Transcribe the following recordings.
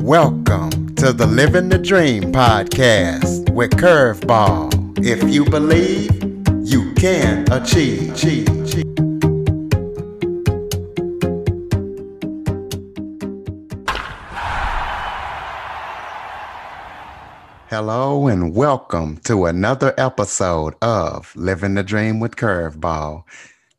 Welcome to the Living the Dream podcast with Curveball. If you believe, you can achieve. Hello and welcome to another episode of Living the Dream with Curveball.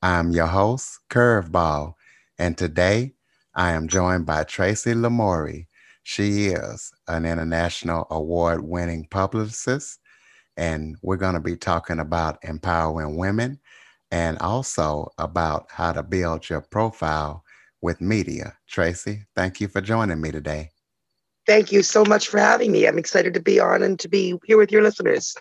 I'm your host, Curveball, and today I am joined by Tracy Lamourie. She is an international award winning publicist, and we're going to be talking about empowering women and also about how to build your profile with media. Tracy, thank you for joining me today. Thank you so much for having me. I'm excited to be on and to be here with your listeners.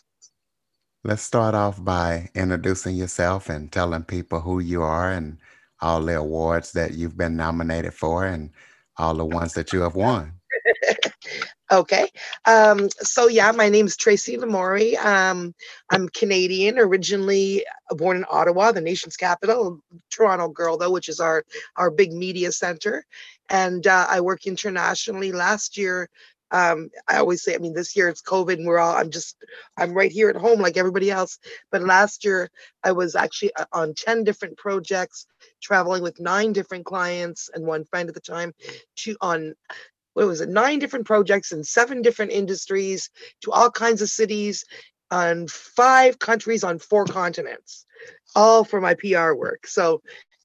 Let's start off by introducing yourself and telling people who you are and all the awards that you've been nominated for and all the ones that you have won. okay. Um, so yeah, my name is Tracy Lamourie. Um, I'm Canadian, originally born in Ottawa, the nation's capital. Toronto girl though, which is our our big media center, and uh, I work internationally. Last year, um, I always say, I mean, this year it's COVID and we're all, I'm just, I'm right here at home like everybody else. But last year I was actually uh, on 10 different projects, traveling with nine different clients and one friend at the time to on what was it, nine different projects in seven different industries to all kinds of cities on five countries on four continents, all for my PR work. So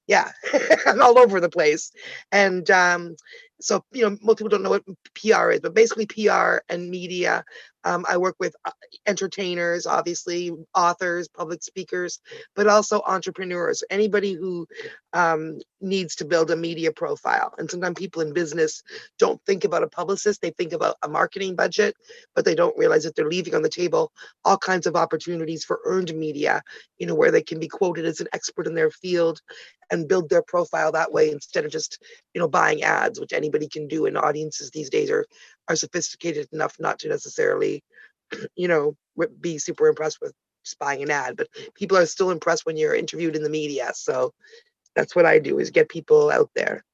yeah, I'm all over the place. And um, so you know most people don't know what pr is but basically pr and media um, i work with uh, entertainers obviously authors public speakers but also entrepreneurs anybody who um, needs to build a media profile. And sometimes people in business don't think about a publicist they think about a marketing budget but they don't realize that they're leaving on the table all kinds of opportunities for earned media you know where they can be quoted as an expert in their field and build their profile that way instead of just you know buying ads which anybody can do and audiences these days are are sophisticated enough not to necessarily you know be super impressed with spying an ad but people are still impressed when you're interviewed in the media so that's what i do is get people out there.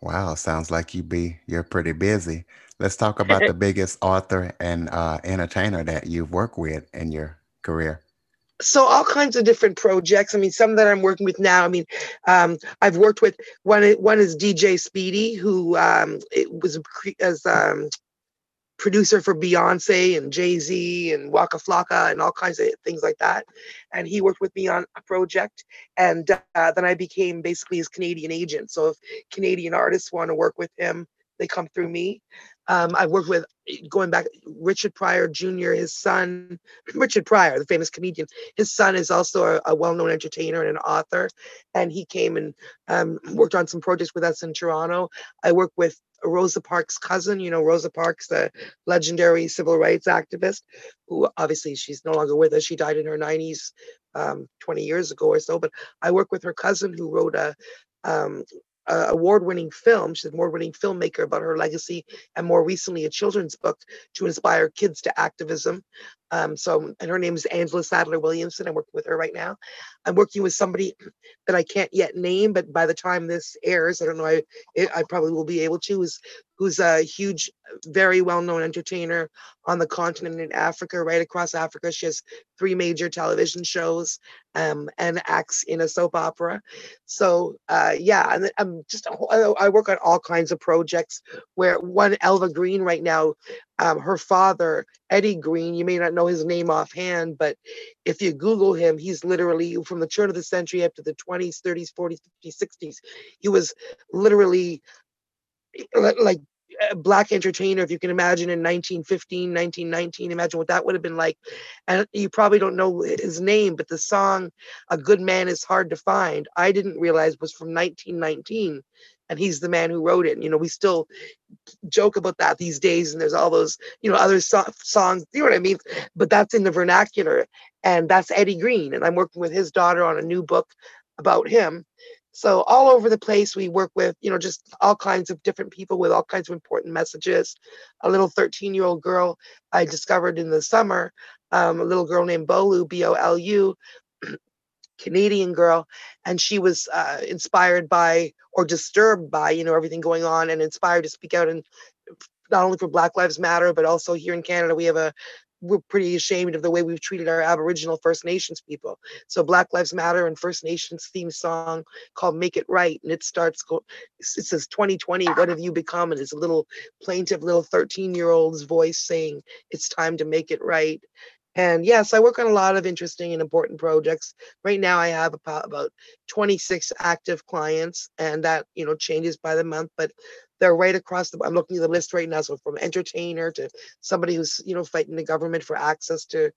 Wow sounds like you be you're pretty busy. Let's talk about the biggest author and uh, entertainer that you've worked with in your career so all kinds of different projects. I mean, some that I'm working with now. I mean, um, I've worked with one. One is DJ Speedy, who um, was as um, producer for Beyonce and Jay Z and Waka Flocka and all kinds of things like that. And he worked with me on a project, and uh, then I became basically his Canadian agent. So if Canadian artists want to work with him, they come through me. Um, I worked with going back Richard Pryor Jr. His son, Richard Pryor, the famous comedian. His son is also a, a well-known entertainer and an author, and he came and um, worked on some projects with us in Toronto. I worked with Rosa Parks' cousin. You know, Rosa Parks, the legendary civil rights activist, who obviously she's no longer with us. She died in her 90s, um, 20 years ago or so. But I work with her cousin who wrote a um, uh, award-winning film. She's an award-winning filmmaker about her legacy, and more recently, a children's book to inspire kids to activism. Um, so, and her name is Angela Sadler Williamson. I'm working with her right now. I'm working with somebody that I can't yet name, but by the time this airs, I don't know. I I probably will be able to. Is who's a huge, very well-known entertainer on the continent in Africa, right across Africa. She has three major television shows um, and acts in a soap opera. So uh, yeah, and I'm just I work on all kinds of projects. Where one Elva Green right now, um, her father Eddie Green. You may not know his name offhand, but if you Google him, he's literally from the turn of the century up to the 20s, 30s, 40s, 50s, 60s. He was literally like a black entertainer if you can imagine in 1915 1919 imagine what that would have been like and you probably don't know his name but the song a good man is hard to find i didn't realize was from 1919 and he's the man who wrote it. And, you know, we still joke about that these days, and there's all those, you know, other so- songs. You know what I mean? But that's in the vernacular, and that's Eddie Green. And I'm working with his daughter on a new book about him. So all over the place, we work with, you know, just all kinds of different people with all kinds of important messages. A little 13 year old girl I discovered in the summer, um, a little girl named Bolu, B O L U, Canadian girl, and she was uh, inspired by or disturbed by you know everything going on, and inspired to speak out and not only for Black Lives Matter, but also here in Canada we have a we're pretty ashamed of the way we've treated our Aboriginal First Nations people. So Black Lives Matter and First Nations theme song called "Make It Right," and it starts. It says 2020. What have you become? And it's a little plaintive little 13 year old's voice saying it's time to make it right. And yes, I work on a lot of interesting and important projects. Right now, I have about, about 26 active clients, and that you know changes by the month. But they're right across the. I'm looking at the list right now. So from entertainer to somebody who's you know fighting the government for access to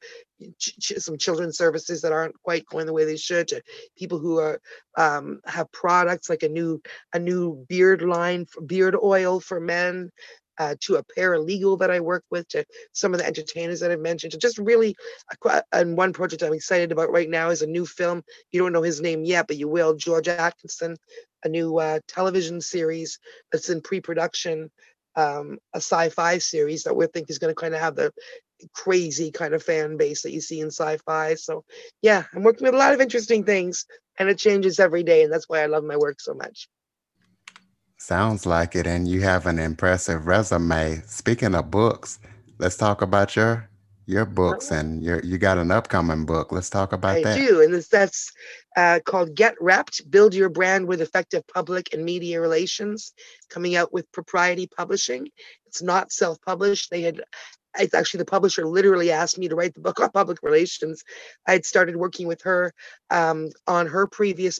ch- ch- some children's services that aren't quite going the way they should. To people who are um, have products like a new a new beard line, beard oil for men uh, to a paralegal that I work with, to some of the entertainers that I've mentioned, to just really, and one project I'm excited about right now is a new film. You don't know his name yet, but you will. George Atkinson, a new uh, television series that's in pre-production, um, a sci-fi series that we think is going to kind of have the crazy kind of fan base that you see in sci-fi. So yeah, I'm working with a lot of interesting things and it changes every day. And that's why I love my work so much. Sounds like it. And you have an impressive resume. Speaking of books, let's talk about your your books and your you got an upcoming book. Let's talk about I that. I do, and this, that's uh, called Get Repped: Build Your Brand with Effective Public and Media Relations, coming out with Propriety Publishing. It's not self-published. They had it's actually the publisher literally asked me to write the book on public relations. I had started working with her um, on her previous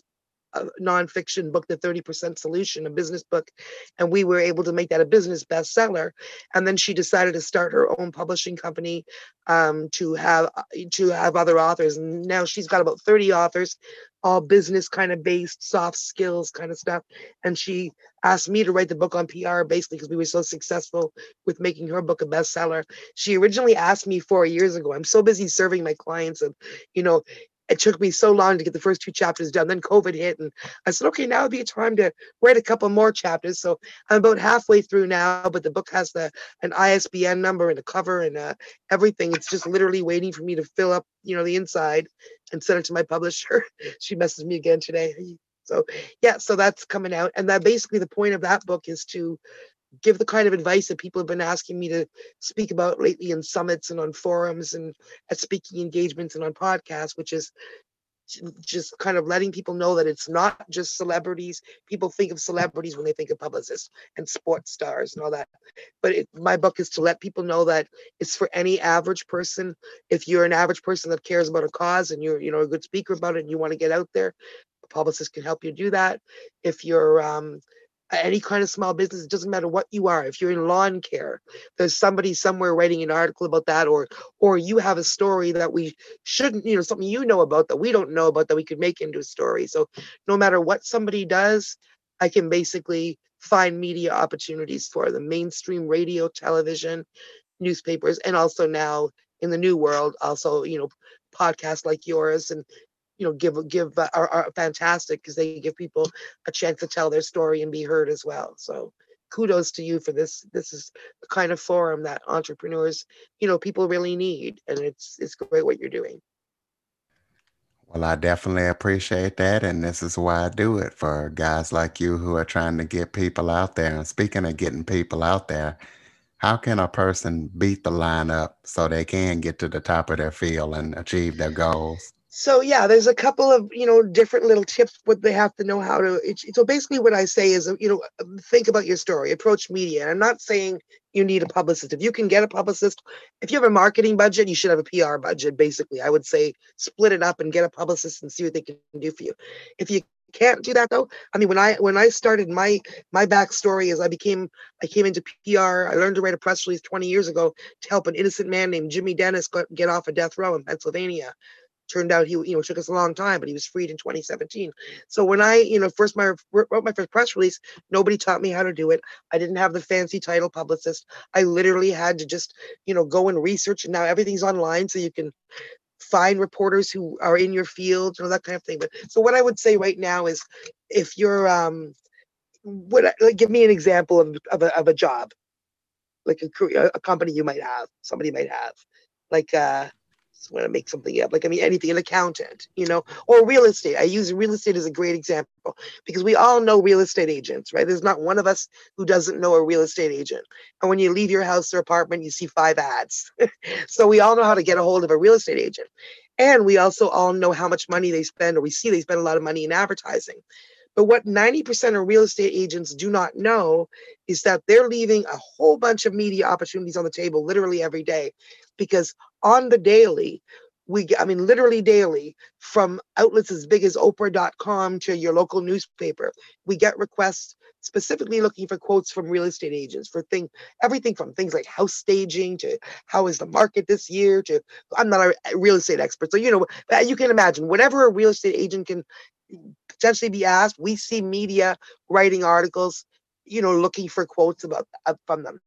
nonfiction book, The 30% Solution, a business book, and we were able to make that a business bestseller. And then she decided to start her own publishing company um, to have to have other authors. And now she's got about 30 authors, all business kind of based, soft skills kind of stuff. And she asked me to write the book on PR basically because we were so successful with making her book a bestseller. She originally asked me four years ago. I'm so busy serving my clients and you know it took me so long to get the first two chapters done. Then COVID hit, and I said, okay, now would be a time to write a couple more chapters. So I'm about halfway through now, but the book has the an ISBN number and a cover and uh, everything. It's just literally waiting for me to fill up, you know, the inside and send it to my publisher. she messaged me again today. So yeah, so that's coming out, and that basically the point of that book is to give the kind of advice that people have been asking me to speak about lately in summits and on forums and at speaking engagements and on podcasts, which is just kind of letting people know that it's not just celebrities. People think of celebrities when they think of publicists and sports stars and all that. But it, my book is to let people know that it's for any average person. If you're an average person that cares about a cause and you're, you know, a good speaker about it and you want to get out there, a publicist can help you do that. If you're um, any kind of small business it doesn't matter what you are if you're in lawn care there's somebody somewhere writing an article about that or or you have a story that we shouldn't you know something you know about that we don't know about that we could make into a story. So no matter what somebody does i can basically find media opportunities for the mainstream radio television newspapers and also now in the new world also you know podcasts like yours and you know give give uh, are, are fantastic because they give people a chance to tell their story and be heard as well. So kudos to you for this this is the kind of forum that entrepreneurs you know people really need and it's it's great what you're doing. Well i definitely appreciate that and this is why i do it for guys like you who are trying to get people out there. And speaking of getting people out there how can a person beat the lineup so they can get to the top of their field and achieve their goals so yeah there's a couple of you know different little tips what they have to know how to so basically what i say is you know think about your story approach media. And i'm not saying you need a publicist. If you can get a publicist if you have a marketing budget you should have a pr budget basically. I would say split it up and get a publicist and see what they can do for you. If you can't do that though i mean when i when i started my my backstory is i became i came into pr i learned to write a press release 20 years ago to help an innocent man named jimmy dennis get off a death row in pennsylvania turned out he you know took us a long time but he was freed in 2017 so when i you know first my wrote my first press release nobody taught me how to do it. I didn't have the fancy title publicist. I literally had to just you know go and research and now everything's online so you can find reporters who are in your field you know that kind of thing. But so what i would say right now is if you're um what like give me an example of, of, a, of a job. Like a, a company you might have somebody might have. Like uh just want to make something up. Like, I mean, anything, an accountant, you know, or real estate. I use real estate as a great example because we all know real estate agents, right? There's not one of us who doesn't know a real estate agent. And when you leave your house or apartment, you see five ads. so we all know how to get a hold of a real estate agent. And we also all know how much money they spend, or we see they spend a lot of money in advertising. But what 90% of real estate agents do not know is that they're leaving a whole bunch of media opportunities on the table literally every day because on the daily, we get, I mean, literally daily, from outlets as big as Oprah.com to your local newspaper, we get requests specifically looking for quotes from real estate agents for thing everything from things like house staging to how is the market this year to I'm not a real estate expert, so you know you can imagine whatever a real estate agent can potentially be asked. We see media writing articles, you know, looking for quotes about uh, from them.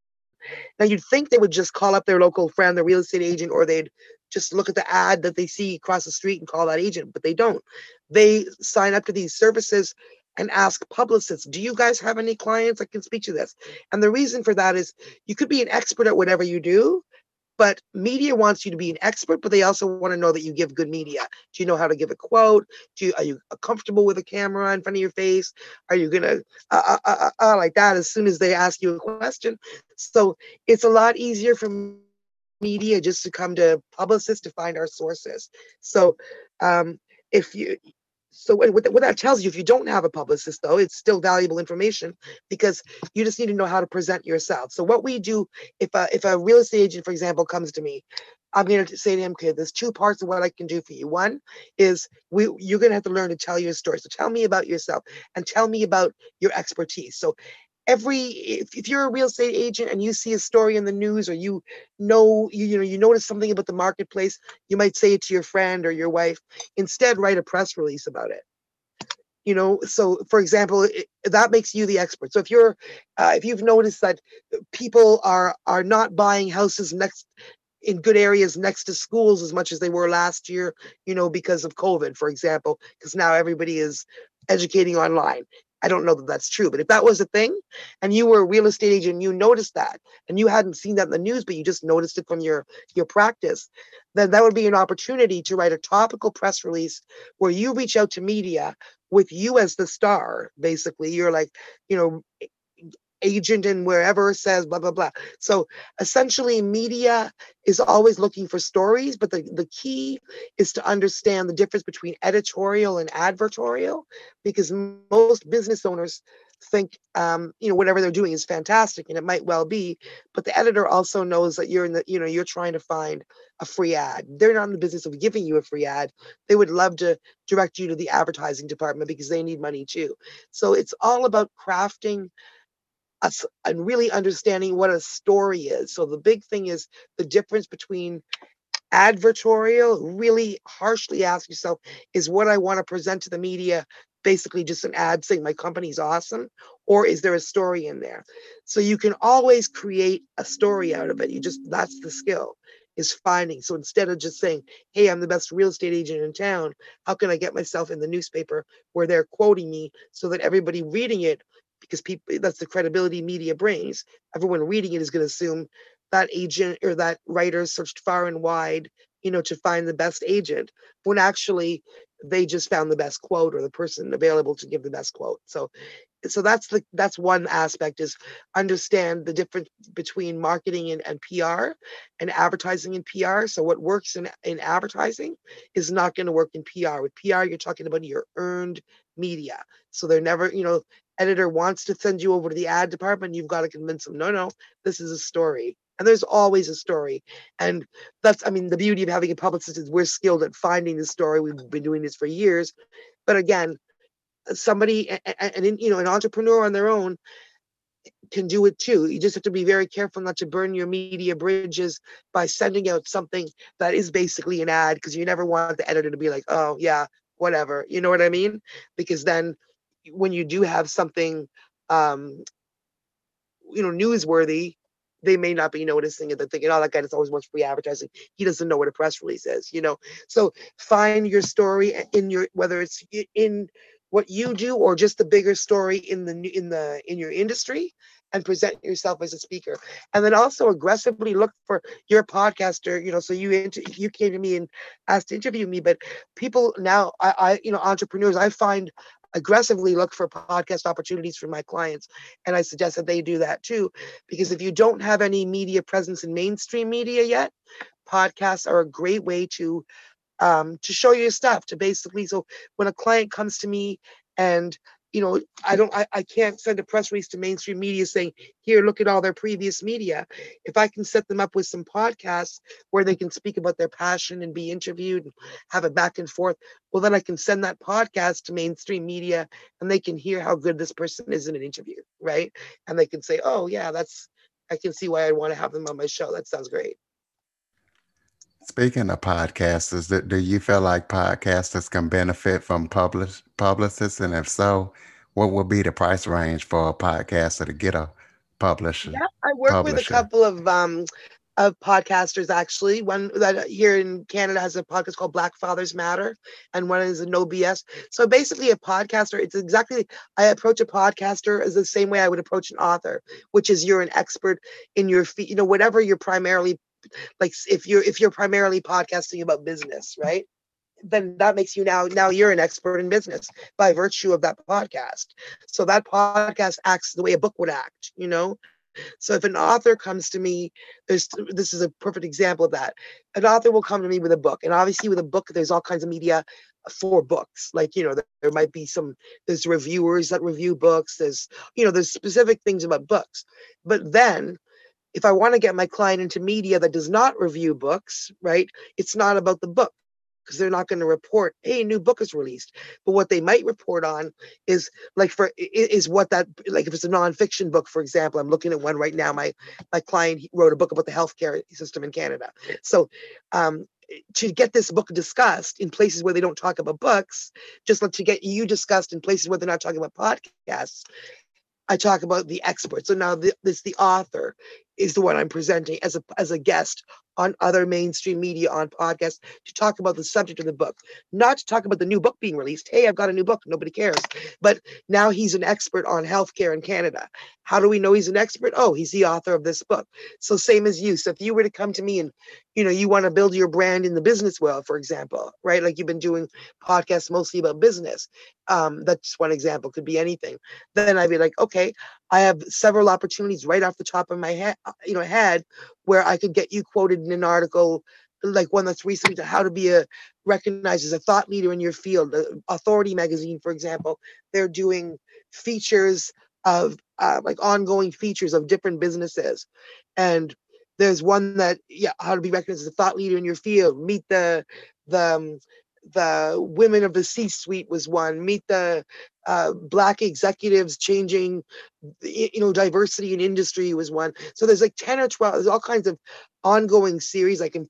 Now you'd think they would just call up their local friend, the real estate agent, or they'd just look at the ad that they see across the street and call that agent, but they don't. They sign up to these services and ask publicists, do you guys have any clients that can speak to this? And the reason for that is you could be an expert at whatever you do, but media wants you to be an expert, but they also want to know that you give good media. Do you know how to give a quote? Do you, are you comfortable with a camera in front of your face? Are you gonna uh, uh, uh, uh, uh like that as soon as they ask you a question? So it's a lot easier for media just to come to publicists to find our sources. So um, if you so what, what that tells you, if you don't have a publicist, though, it's still valuable information because you just need to know how to present yourself. So what we do, if a, if a real estate agent, for example, comes to me, I'm going to say to him, okay, there's two parts of what I can do for you. One is we you're going to have to learn to tell your story. So tell me about yourself and tell me about your expertise. So every if, if you're a real estate agent and you see a story in the news or you know you, you know you notice something about the marketplace you might say it to your friend or your wife instead write a press release about it. You know so for example it, that makes you the expert. So if you're uh, if you've noticed that people are are not buying houses next in good areas next to schools as much as they were last year you know because of covid for example because now everybody is educating online I don't know that that's true, but if that was a thing and you were a real estate agent, you noticed that and you hadn't seen that in the news, but you just noticed it from your your practice, then that would be an opportunity to write a topical press release where you reach out to media with you as the star. Basically, you're like, you know, agent and wherever says blah blah blah. So essentially media is always looking for stories but the, the key is to understand the difference between editorial and advertorial because most business owners think um, you know whatever they're doing is fantastic and it might well be but the editor also knows that you're in the you know you're trying to find a free ad. They're not in the business of giving you a free ad. They would love to direct you to the advertising department because they need money too. So it's all about crafting and really understanding what a story is. So the big thing is the difference between advertorial, really harshly ask yourself, is what I want to present to the media basically just an ad saying my company's awesome? Or is there a story in there? So you can always create a story out of it. You just, that's the skill is finding. So instead of just saying, hey, I'm the best real estate agent in town, how can I get myself in the newspaper where they're quoting me so that everybody reading it because people that's the credibility media brings. Everyone reading it is going to assume that agent or that writer searched far and wide, you know, to find the best agent, when actually they just found the best quote or the person available to give the best quote. So so that's the that's one aspect is understand the difference between marketing and, and PR and advertising and PR. So what works in, in advertising is not going to work in PR. With PR, you're talking about your earned media. So they're never, you know, editor wants to send you over to the ad department, you've got to convince them, no, no, this is a story. And there's always a story. And that's, I mean, the beauty of having a publicist is we're skilled at finding the story. We've been doing this for years. But again, somebody, and you know, an entrepreneur on their own can do it too. You just have to be very careful not to burn your media bridges by sending out something that is basically an ad because you never want the editor to be like, oh, yeah, whatever. You know what I mean? Because then when you do have something um you know newsworthy they may not be noticing it they're thinking oh that guy just always wants free advertising he doesn't know what a press release is you know so find your story in your whether it's in what you do or just the bigger story in the in the in your industry and present yourself as a speaker and then also aggressively look for your podcaster you know so you inter- you came to me and asked to interview me but people now I, I you know entrepreneurs i find aggressively look for podcast opportunities for my clients and i suggest that they do that too because if you don't have any media presence in mainstream media yet podcasts are a great way to um, to show your stuff to basically so when a client comes to me and you know i don't I, I can't send a press release to mainstream media saying here look at all their previous media. If i can set them up with some podcasts where they can speak about their passion and be interviewed and have a back and forth well then i can send that podcast to mainstream media and they can hear how good this person is in an interview right? And they can say oh yeah that's i can see why i want to have them on my show. That sounds great Speaking of podcasters, do you feel like podcasters can benefit from publish publicists? And if so, what would be the price range for a podcaster to get a publisher? Yeah, I work publisher? with a couple of um of podcasters actually. One that here in Canada has a podcast called Black Fathers Matter, and one is a No BS. So basically, a podcaster, it's exactly I approach a podcaster as the same way I would approach an author, which is you're an expert in your feet, you know, whatever you're primarily like if you're if you're primarily podcasting about business right? Then that makes you now now you're an expert in business by virtue of that podcast. So that podcast acts the way a book would act you know? So if an author comes to me there's this is a perfect example of that. An author will come to me with a book and obviously with a book there's all kinds of media for books. Like you know there might be some there's reviewers that review books there's you know there's specific things about books. But then if I want to get my client into media that does not review books, right, it's not about the book because they're not going to report, hey, a new book is released. But what they might report on is like for is what that like if it's a nonfiction book, for example, I'm looking at one right now. My my client wrote a book about the healthcare system in Canada. So um to get this book discussed in places where they don't talk about books, just like to get you discussed in places where they're not talking about podcasts, I talk about the expert. So now the, this the author is the one I'm presenting as a as a guest on other mainstream media on podcasts to talk about the subject of the book, not to talk about the new book being released. Hey, I've got a new book. Nobody cares. But now he's an expert on healthcare in Canada. How do we know he's an expert? Oh, he's the author of this book. So same as you. So if you were to come to me and you know you want to build your brand in the business world, for example, right? Like you've been doing podcasts mostly about business. Um, that's one example. Could be anything. Then I'd be like, okay, I have several opportunities right off the top of my head, you know, had where I could get you quoted in an article like one that's recently how to be a recognized as a thought leader in your field. The Authority magazine, for example, they're doing features of uh, like ongoing features of different businesses, and there's one that yeah, how to be recognized as a thought leader in your field. Meet the the um, the women of the C-suite was one. Meet the uh, black executives changing, you know, diversity in industry was one. So there's like ten or twelve. There's all kinds of ongoing series I can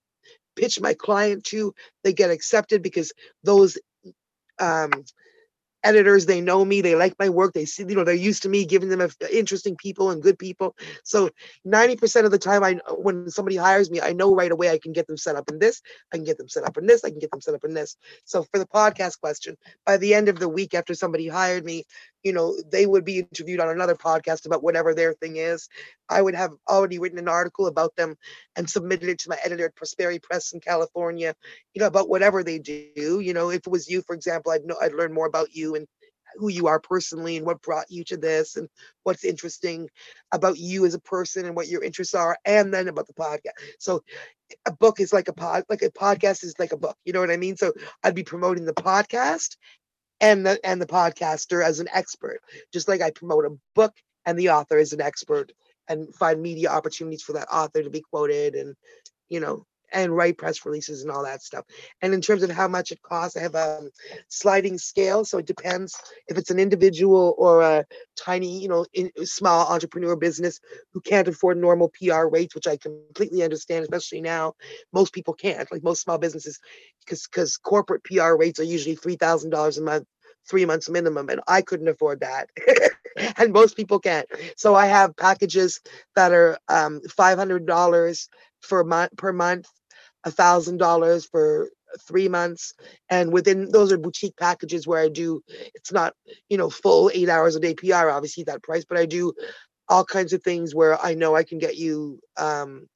pitch my client to. They get accepted because those um, editors they know me they like my work they see you know they're used to me giving them interesting people and good people. So 90% of the time i when somebody hires me i know right away i can get them set up in this i can get them set up in this i can get them set up in this. So for the podcast question by the end of the week after somebody hired me you know they would be interviewed on another podcast about whatever their thing is. I would have already written an article about them and submitted it to my editor at prosperity press in california you know about whatever they do you know. If it was you for example i'd know i'd learn more about you and who you are personally and what brought you to this and what's interesting about you as a person and what your interests are and then about the podcast so a book is like a pod like a podcast is like a book you know what i mean? So i'd be promoting the podcast and the and the podcaster as an expert. Just like i promote a book and the author is an expert and find media opportunities for that author to be quoted and you know and write press releases and all that stuff. And in terms of how much it costs, I have a sliding scale. So it depends if it's an individual or a tiny, you know, in, small entrepreneur business who can't afford normal PR rates, which I completely understand, especially now. Most people can't, like most small businesses, because because corporate PR rates are usually three thousand dollars a month three months minimum and i couldn't afford that and most people can't so i have packages that are um, $500 for month per month a thousand dollars for three months and within those are boutique packages where i do it's not you know full eight hours a day pr obviously that price but i do all kinds of things where I know I can get you, um,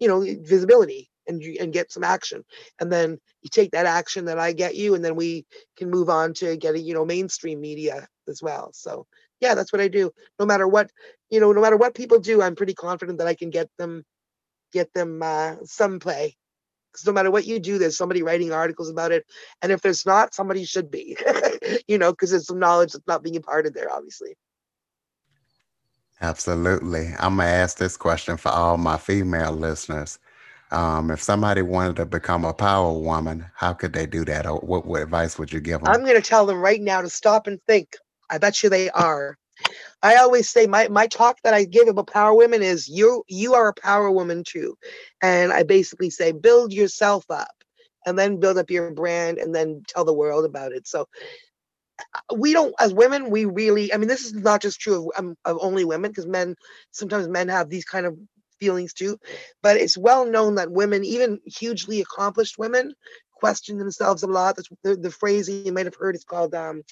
you know, visibility and you and get some action, and then you take that action that I get you, and then we can move on to getting you know mainstream media as well. So yeah, that's what I do. No matter what, you know, no matter what people do, I'm pretty confident that I can get them get them uh, some play. Because no matter what you do, there's somebody writing articles about it, and if there's not, somebody should be. you know, because there's some knowledge that's not being imparted there, obviously. Absolutely. I'm going to ask this question for all my female listeners. Um, if somebody wanted to become a power woman, how could they do that? Or what, what advice would you give them? I'm going to tell them right now to stop and think. I bet you they are. I always say my my talk that I give about power women is you you are a power woman too, and I basically say build yourself up, and then build up your brand, and then tell the world about it. So we don't as women we really i mean this is not just true of, um, of only women because men sometimes men have these kind of feelings too. But it's well known that women even hugely accomplished women question themselves a lot. That's the, the phrase you might have heard is called um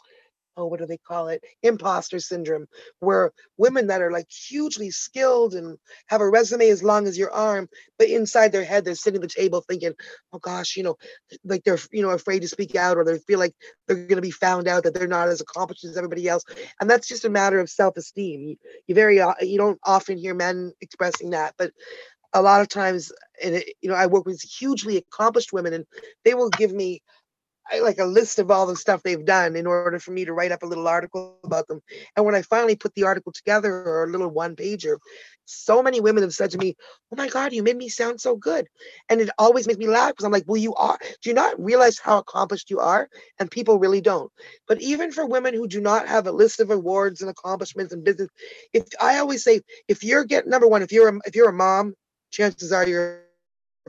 oh, what do they call it? Imposter syndrome, where women that are like hugely skilled and have a resume as long as your arm, but inside their head, they're sitting at the table thinking, oh gosh, you know, like they're, you know, afraid to speak out or they feel like they're going to be found out that they're not as accomplished as everybody else. And that's just a matter of self esteem. You, you very, uh, you don't often hear men expressing that, but a lot of times, and it, you know, I work with hugely accomplished women and they will give me like a list of all the stuff they've done in order for me to write up a little article about them. And when I finally put the article together or a little one pager, so many women have said to me, Oh my God, you made me sound so good. And it always makes me laugh because I'm like, Well, you are. Do you not realize how accomplished you are? And people really don't. But even for women who do not have a list of awards and accomplishments in business, if I always say, if you're getting number one, if you're a, if you're a mom, chances are you're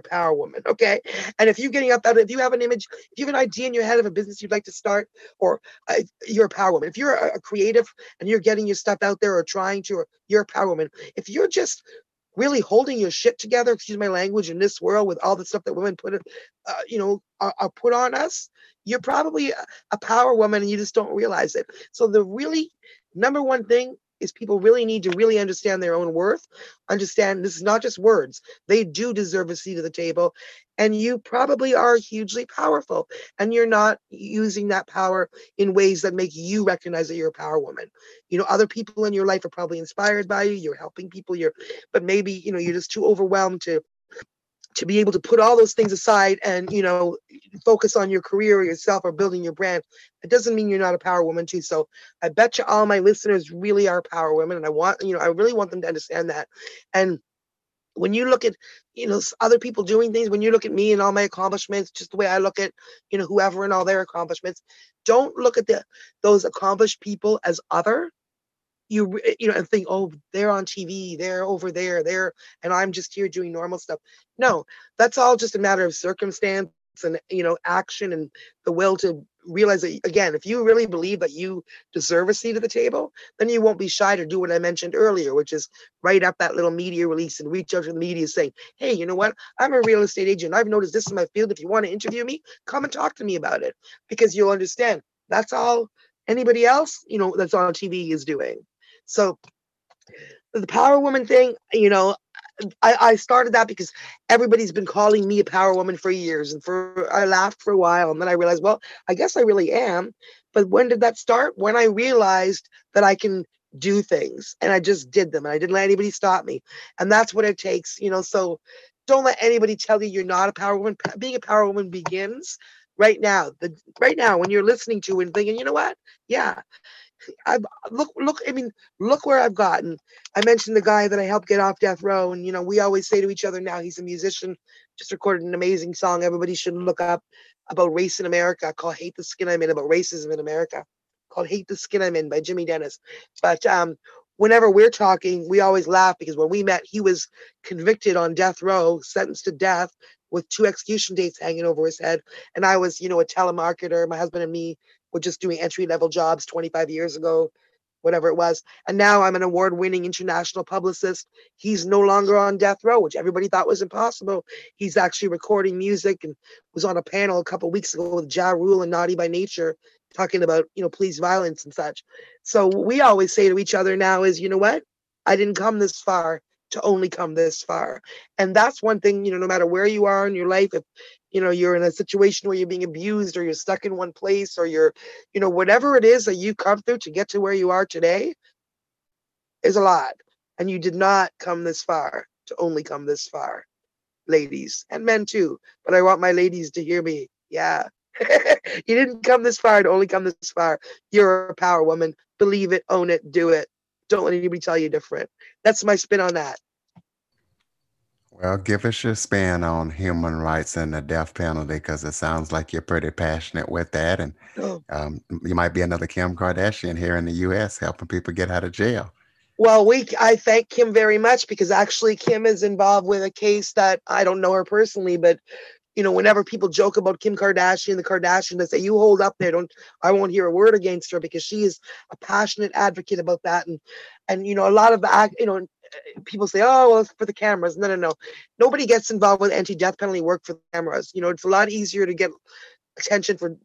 power woman okay? And if you're getting up out if you have an image if you have an idea in your head of a business you'd like to start or uh, you're a power woman if you're a, a, creative and you're getting your stuff out there or trying to or you're a power woman if you're just really holding your shit together excuse my language in this world with all the stuff that women put uh, you know are, are, put on us you're probably a, a power woman and you just don't realize it. So the really number one thing is people really need to really understand their own worth, understand this is not just words. They do deserve a seat at the table. And you probably are hugely powerful. And you're not using that power in ways that make you recognize that you're a power woman. You know, other people in your life are probably inspired by you. You're helping people, you're but maybe, you know, you're just too overwhelmed to to be able to put all those things aside and you know focus on your career or yourself or building your brand. It doesn't mean you're not a power woman too. So i bet you all my listeners really are power women and i want you know i really want them to understand that. And when you look at you know other people doing things when you look at me and all my accomplishments just the way i look at you know whoever and all their accomplishments don't look at the those accomplished people as other you eh, you know and think oh they're on tv they're over there they're and i'm just here doing normal stuff. No that's all just a matter of circumstance and you know action and the will to realize that again if you really believe that you deserve a seat at the table then you won't be shy to do what i mentioned earlier which is write up that little media release and reach out to the media saying hey you know what? I'm a real estate agent. I've noticed this is my field. If you want to interview me come and talk to me about it. Because you'll understand that's all anybody else you know that's on tv is doing so the power woman thing, you know, I, I started that because everybody's been calling me a power woman for years. And for I laughed for a while and then I realized, well, I guess I really am. But when did that start? When I realized that I can do things and I just did them and I didn't let anybody stop me. And that's what it takes, you know. So don't let anybody tell you you're not a power woman. Being a power woman begins right now. The right now when you're listening to and thinking, you know what? Yeah, I look look I mean look where I've gotten. I mentioned the guy that I helped get off death row, and you know we always say to each other now he's a musician, just recorded an amazing song. Everybody should look up about race in America called "Hate the Skin I'm In" about racism in America, called "Hate the Skin I'm In" by Jimmy Dennis. But um, whenever we're talking, we always laugh because when we met, he was convicted on death row, sentenced to death with two execution dates hanging over his head, and I was you know a telemarketer. My husband and me were just doing entry level jobs 25 years ago, whatever it was. And now I'm an award winning international publicist. He's no longer on death row, which everybody thought was impossible. He's actually recording music and was on a panel a couple weeks ago with Ja Rule and Naughty by Nature talking about you know police violence and such. So we always say to each other now is you know what I didn't come this far to only come this far. And that's one thing, you know, no matter where you are in your life, if you know you're in a situation where you're being abused or you're stuck in one place or you're, you know, whatever it is that you come through to get to where you are today is a lot. And you did not come this far to only come this far, ladies and men too. But I want my ladies to hear me. Yeah. you didn't come this far to only come this far. You're a power woman. Believe it, own it, do it. Don't let anybody tell you different. That's my spin on that. Well, give us your spin on human rights and the death penalty because it sounds like you're pretty passionate with that. And oh. um, you might be another Kim Kardashian here in the US helping people get out of jail. Well, we I thank Kim very much because actually Kim is involved with a case that I don't know her personally, but you know, whenever people joke about Kim Kardashian, the Kardashian, they say, you hold up there. Don't, I won't hear a word against her because she is a passionate advocate about that. And, and, you know, a lot of the, you know, people say, oh, well, it's for the cameras. No, no, no. Nobody gets involved with anti-death penalty work for cameras. You know, it's a lot easier to get attention for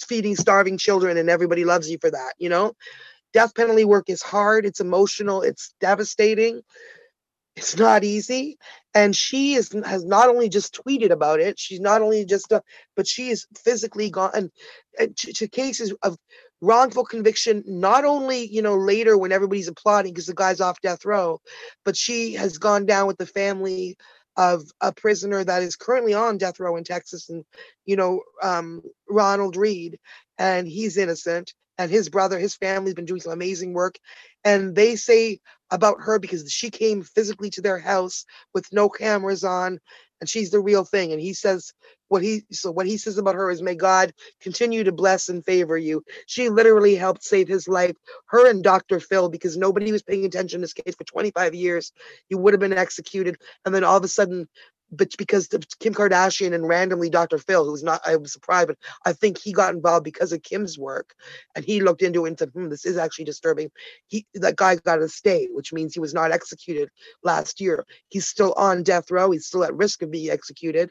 feeding starving children and everybody loves you for that, you know? Death penalty work is hard, it's emotional, it's devastating it's not easy and she is has not only just tweeted about it she's not only just uh, but she is physically gone and, and to, to, cases of wrongful conviction not only you know later when everybody's applauding because the guy's off death row but she has gone down with the family of a prisoner that is currently on death row in texas and you know um, rodney reed and he's innocent and his brother his family's been doing some amazing work and they say about her because she came physically to their house with no cameras on and she's the real thing and he says what he so what he says about her is may god continue to bless and favor you. She literally helped save his life her and dr phil because nobody was paying attention to this case for 25 years. He would have been executed and then all of a sudden but because Kim Kardashian and randomly Dr. Phil, who's not, I was surprised, but I think he got involved because of Kim's work, and he looked into it and said, "Hmm, this is actually disturbing." He, that guy got a stay, which means he was not executed last year. He's still on death row. He's still at risk of being executed,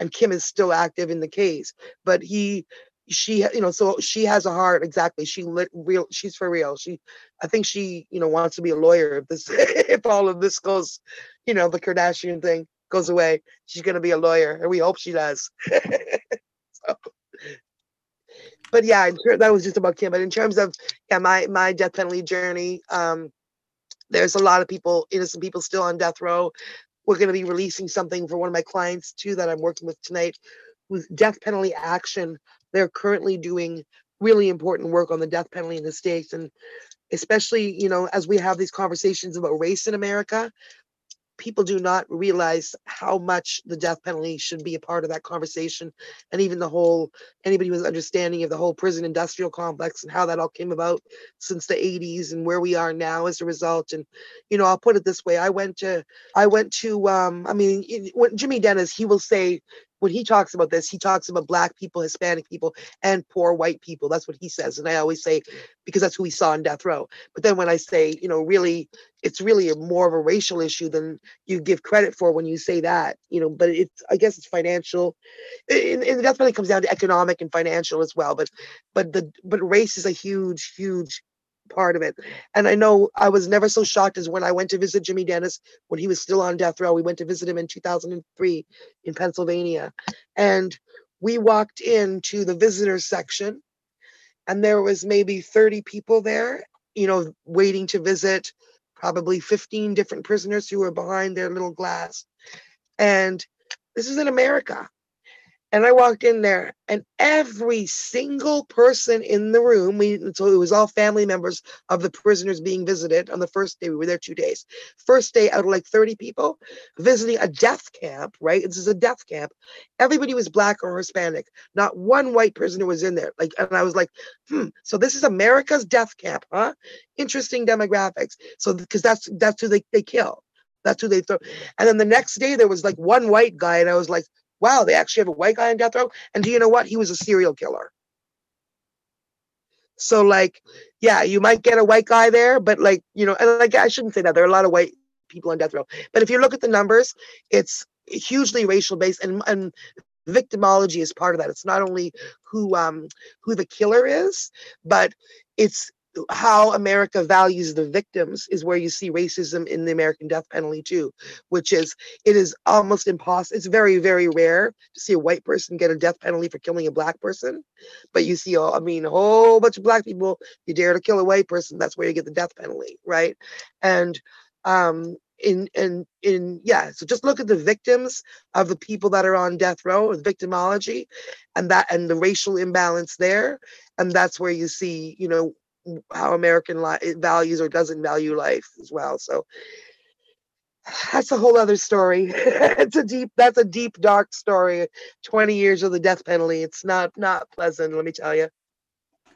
and Kim is still active in the case. But he, she, you know, so she has a heart. Exactly, she lit real. She's for real. She, I think she, you know, wants to be a lawyer if this, if all of this goes, you know, the Kardashian thing goes away, she's going to be a lawyer, and we hope she does. so, but yeah, that was just about Kim. But in terms of yeah, my my death penalty journey, um, there's a lot of people, innocent people, still on death row. We're going to be releasing something for one of my clients too that I'm working with tonight, with death penalty action. They're currently doing really important work on the death penalty in the states, and especially you know as we have these conversations about race in America, people do not realize how much the death penalty should be a part of that conversation and even the whole anybody was understanding of the whole prison industrial complex and how that all came about since the 80s and where we are now as a result. And you know i'll put it this way i went to i went to um i mean when jimmy dennis he will say when he talks about this, he talks about black people, Hispanic people, and poor white people. That's what he says. And I always say, because that's who he saw in death row. But then when I say, you know, really, it's really a more of a racial issue than you give credit for when you say that, you know, but it's, I guess it's financial. And, and that's when it comes down to economic and financial as well. But, but the, but race is a huge, huge part of it. And I know I was never so shocked as when I went to visit Jimmy Dennis when he was still on death row. We went to visit him in 2003 in Pennsylvania. And we walked into the visitors section and there was maybe 30 people there, you know, waiting to visit probably 15 different prisoners who were behind their little glass. And this is in America. And I walked in there, and every single person in the room, we so it was all family members of the prisoners being visited on the first day. We were there two days. First day out of like 30 people visiting a death camp, right? This is a death camp. Everybody was black or Hispanic. Not one white prisoner was in there. Like, and I was like, hmm, so this is America's death camp, huh? Interesting demographics. So because that's that's who they, they kill. That's who they throw. And then the next day there was like one white guy, and I was like, wow, they actually have a white guy on death row. And do you know what? He was a serial killer. So like, yeah, you might get a white guy there, but like, you know, and like I shouldn't say that. There are a lot of white people on death row. But if you look at the numbers, it's hugely racial based and, and victimology is part of that. It's not only who um who the killer is, but it's how America values the victims is where you see racism in the American death penalty too, which is it is almost impossible. It's very very rare to see a white person get a death penalty for killing a black person, but you see, I mean, a whole bunch of black people. You dare to kill a white person, that's where you get the death penalty, right? And um, in in in yeah so just look at the victims of the people that are on death row with victimology and that and the racial imbalance there and that's where you see you know how american values or doesn't value life as well so that's a whole other story. It's a deep that's a deep dark story. 20 years of the death penalty it's not not pleasant let me tell you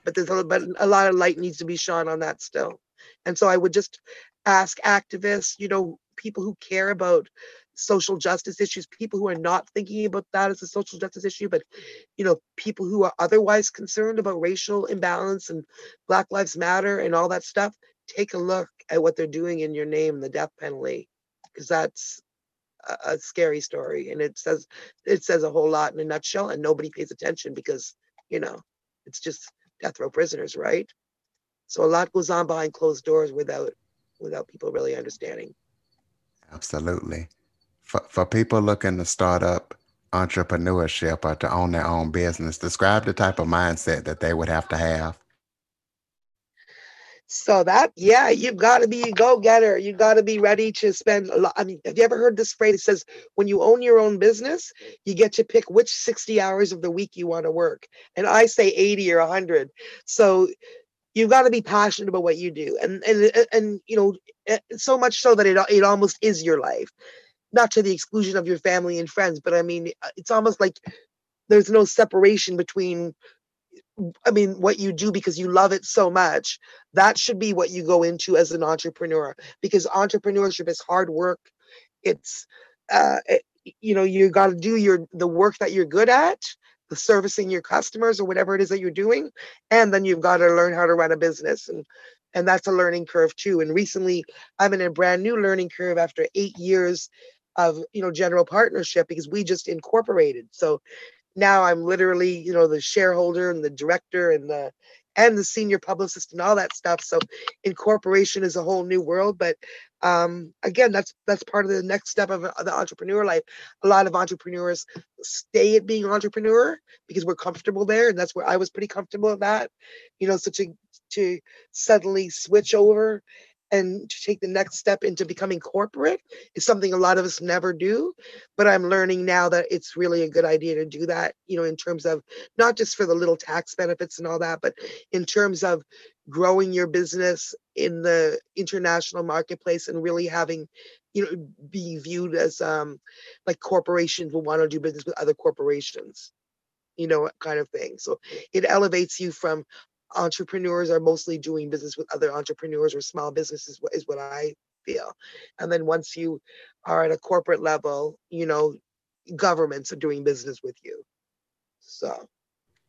but there's a, but a lot of light needs to be shone on that still. And so i would just ask activists, you know, people who care about social justice issues, people who are not thinking about that as a social justice issue, but you know, people who are otherwise concerned about racial imbalance and Black Lives Matter and all that stuff, take a look at what they're doing in your name, the death penalty, because that's a, a scary story, and it says it says a whole lot in a nutshell, and nobody pays attention because you know it's just death row prisoners, right? So a lot goes on behind closed doors without without people really understanding. Absolutely. For, for people looking to start up entrepreneurship or to own their own business, describe the type of mindset that they would have to have. So that, yeah, you've got to be a go-getter. You got to be ready to spend a lot. I mean, have you ever heard this phrase? It says, when you own your own business, you get to pick which 60 hours of the week you want to work. And I say 80 or 100. So you've got to be passionate about what you do and and and you know eh, so much so that it, it almost is your life not to the exclusion of your family and friends but i mean uh, it's almost like there's no separation between i mean what you do because you love it so much. That should be what you go into as an entrepreneur because entrepreneurship is hard work. It's uh it, you know you got to do your the work that you're good at the servicing your customers or whatever it is that you're doing and then you've got to learn how to run a business and and that's a learning curve too. And recently i'm in a brand new learning curve after eight years of you know general partnership because we just incorporated so now i'm literally you know the shareholder and the director and the and the senior publicist and all that stuff. So incorporation is a whole new world. But um, again, that's that's part of the next step of, of the entrepreneur life. A lot of entrepreneurs stay at being entrepreneur because we're comfortable there, and that's where I was pretty comfortable at that. You know, so to to suddenly switch over and to take the next step into becoming corporate is something a lot of us never do but i'm learning now that it's really a good idea to do that you know in terms of not just for the little tax benefits and all that but in terms of growing your business in the international marketplace and really having you know being viewed as um like corporations will want to do business with other corporations you know kind of thing. So it elevates you from entrepreneurs are mostly doing business with other entrepreneurs or small businesses is what I feel. And then once you are at a corporate level, you know, governments are doing business with you. So,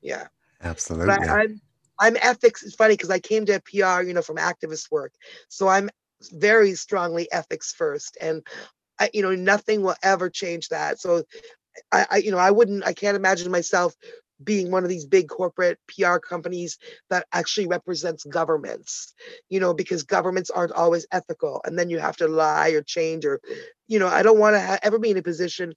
yeah. Absolutely. I, I'm I'm ethics. It's funny because I came to PR, you know, from activist work. So I'm very strongly ethics first, and I, you know, nothing will ever change that. So I, I, you know, I wouldn't, I can't imagine myself being one of these big corporate PR companies that actually represents governments, you know, because governments aren't always ethical. And then you have to lie or change, or, you know, I don't want to ha- ever be in a position.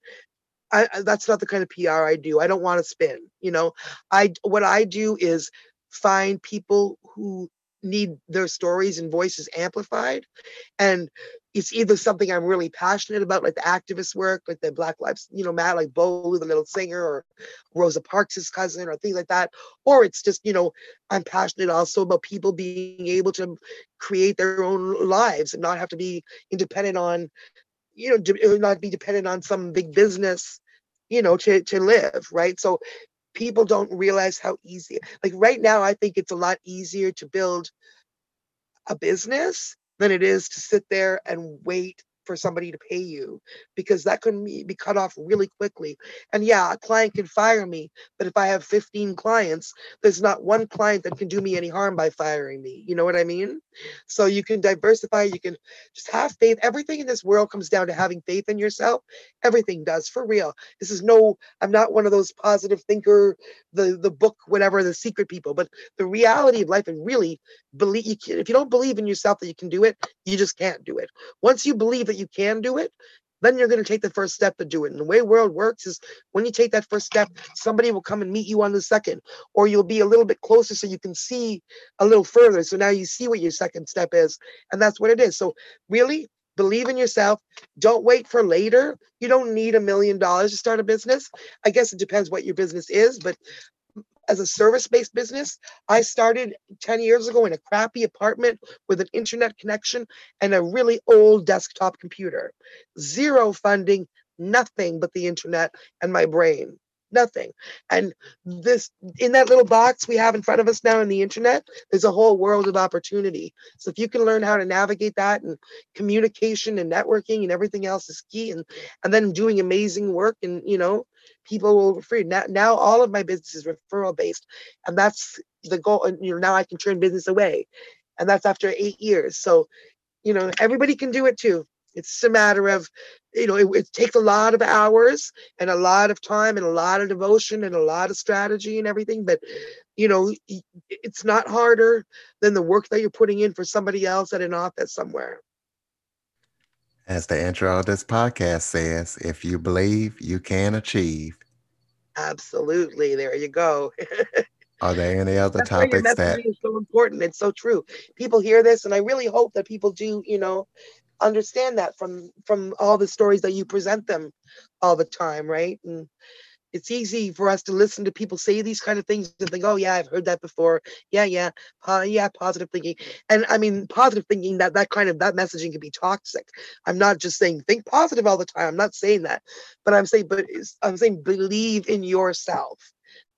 I, that's not the kind of PR I do. I don't want to spin, you know. I what I do is find people who need their stories and voices amplified and it's either something I'm really passionate about, like the activist work, like the Black Lives, you know, Matt, like Bo, the little singer, or Rosa Parks' cousin, or things like that. Or it's just, you know, I'm passionate also about people being able to create their own lives and not have to be independent on, you know, not be dependent on some big business, you know, to, to live, right? So people don't realize how easy, like right now, I think it's a lot easier to build a business than it is to sit there and wait for somebody to pay you because that be be cut off really quickly. And yeah, a client can fire me, but if I have 15 clients, there's not one client that can do me any harm by firing me. You know what I mean? So you can diversify, you can just have faith. Everything in this world comes down to having faith in yourself. Everything does for real. This is no, I'm not one of those positive thinker, the the book, whatever, the secret people, but the reality of life and really believe you can, if you don't believe in yourself that you can do it, you just can't do it. Once you believe that you can do it, then you're going to take the first step to do it. And the way world works is when you take that first step, somebody will come and meet you on the second, or you'll be a little bit closer so you can see a little further. So now you see what your second step is, and that's what it is. So really believe in yourself. Don't wait for later. You don't need a million dollars to start a business. I guess it depends what your business is, but as a service-based business. I started 10 years ago in a crappy apartment with an internet connection and a really old desktop computer. Zero funding, nothing but the internet and my brain. Nothing. And this in that little box we have in front of us now in the internet, there's a whole world of opportunity. So if you can learn how to navigate that and communication and networking and everything else is key and and then doing amazing work and you know people will refer now now all of my business is referral based and that's the goal and you know now i can turn business away and that's after eight years. So you know everybody can do it too. It's a matter of you know it, it, takes a lot of hours and a lot of time and a lot of devotion and a lot of strategy and everything but you know it's not harder than the work that you're putting in for somebody else at an office somewhere as the intro of this podcast says, if you believe, you can achieve. Absolutely. There you go. Are there any other That's topics that is so important? It's so true. People hear this, and I really hope that people do, you know, understand that from from all the stories that you present them all the time, right? And it's easy for us to listen to people say these kind of things and think, oh yeah, I've heard that before. Yeah, yeah, yeah, positive thinking. And I mean, positive thinking that that kind of that messaging can be toxic. I'm not just saying think positive all the time. I'm not saying that, but I'm saying, but I'm saying believe in yourself.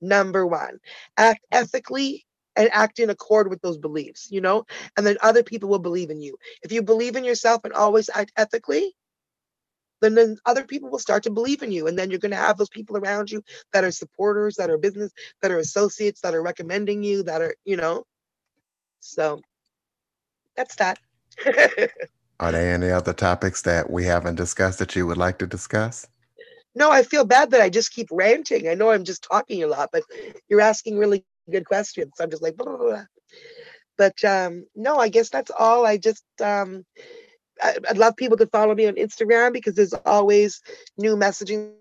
Number one, act ethically and act in accord with those beliefs. You know, and then other people will believe in you. If you believe in yourself and always act ethically, then, then other people will start to believe in you. And then you're going to have those people around you that are supporters, that are business, that are associates, that are recommending you, that are, you know. So that's that. are there any other topics that we haven't discussed that you would like to discuss? No, I feel bad that I just keep ranting. I know I'm just talking a lot, but you're asking really good questions. So I'm just like, blah, blah, blah. but um, no, I guess that's all. I just um, I'd love people to follow me on Instagram because there's always new messaging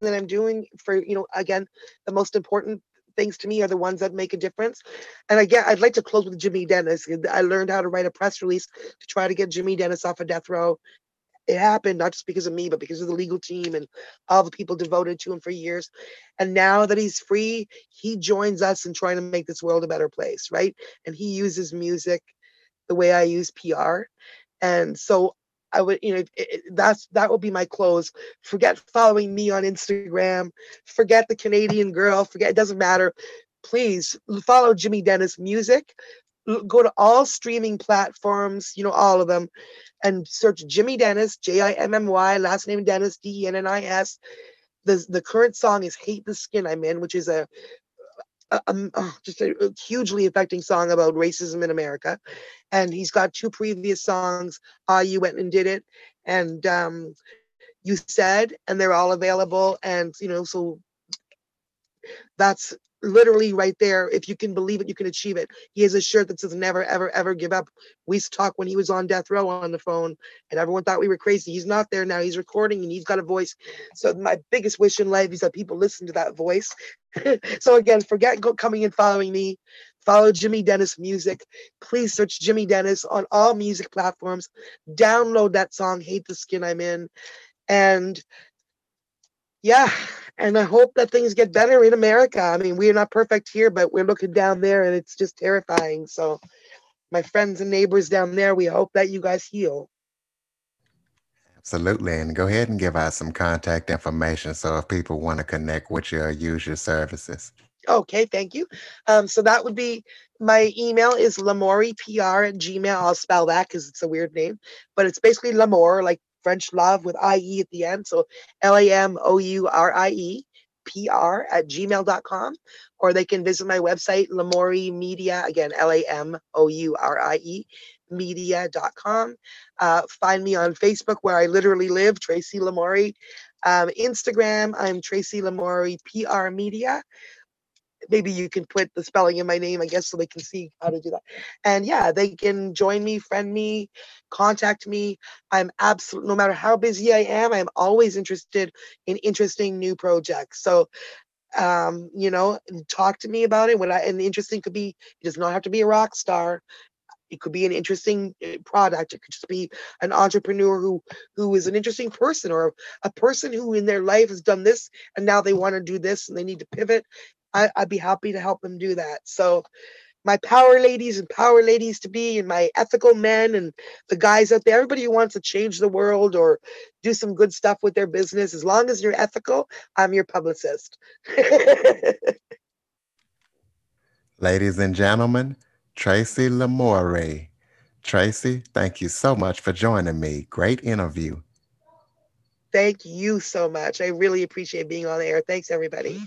that I'm doing for, you know, again, the most important things to me are the ones that make a difference. And again, I'd like to close with Jimmy Dennis. I learned how to write a press release to try to get Jimmy Dennis off of death row. It happened not just because of me, but because of the legal team and all the people devoted to him for years. And now that he's free, he joins us in trying to make this world a better place, right? And he uses music the way I use PR. And so I would, you know, it, that's that would be my close. Forget following me on Instagram. Forget the Canadian girl. Forget it doesn't matter. Please follow Jimmy Dennis Music. Go to all streaming platforms, you know, all of them, and search Jimmy Dennis, J I M M Y, last name Dennis, D E N N I S. The the current song is "Hate the Skin I'm In," which is a um, oh, just a, a, hugely affecting song about racism in America. And he's got two previous songs, Ah, You Went and Did It, and um, You Said, and they're all available. And, you know, so that's literally right there. If you can believe it, you can achieve it. He has a shirt that says never, ever, ever give up. We used to talk when he was on death row on the phone, and everyone thought we were crazy. He's not there now. He's recording and he's got a voice. So my biggest wish in life is that people listen to that voice. so again, forget go, coming and following me. Follow Jimmy Dennis music. Please search Jimmy Dennis on all music platforms. Download that song, Hate the Skin I'm In. And yeah, and I hope that things get better in America. I mean, we're not perfect here, but we're looking down there and it's just terrifying. So, my friends and neighbors down there, we hope that you guys heal. Absolutely. And go ahead and give out some contact information so if people want to connect with you or use your services. Okay, thank you. Um, so that would be my email is lamouriepr at gmail. I'll spell that because it's a weird name, but it's basically Lamour, like French love with IE at the end. So L A M O U R I E PR at gmail.com, or they can visit my website, Lamourie Media, again, L A M O U R I E media.com. Uh, find me on Facebook where I literally live, Tracy Lamourie. Um, Instagram, I'm Tracy Lamourie PR Media maybe you can put the spelling in my name, I guess, so they can see how to do that. And yeah, they can join me, friend me, contact me. I'm absolutely, no matter how busy I am, I'm always interested in interesting new projects. So, um, you know, talk to me about it. What I, and interesting could be, it does not have to be a rock star. It could be an interesting eh, product. It could just be an entrepreneur who who is an interesting person or a person who in their life has done this and now they want to do this and they need to pivot I, I'd be happy to help them do that. So my power ladies and power ladies to be and my ethical men and the guys out there, everybody who wants to change the world or do some good stuff with their business, as long as you're ethical, I'm your publicist. Ladies and gentlemen, Tracy Lamourie. Tracy, thank you so much for joining me. Great interview. Thank you so much. I really appreciate being on the air. Thanks, everybody. Mm.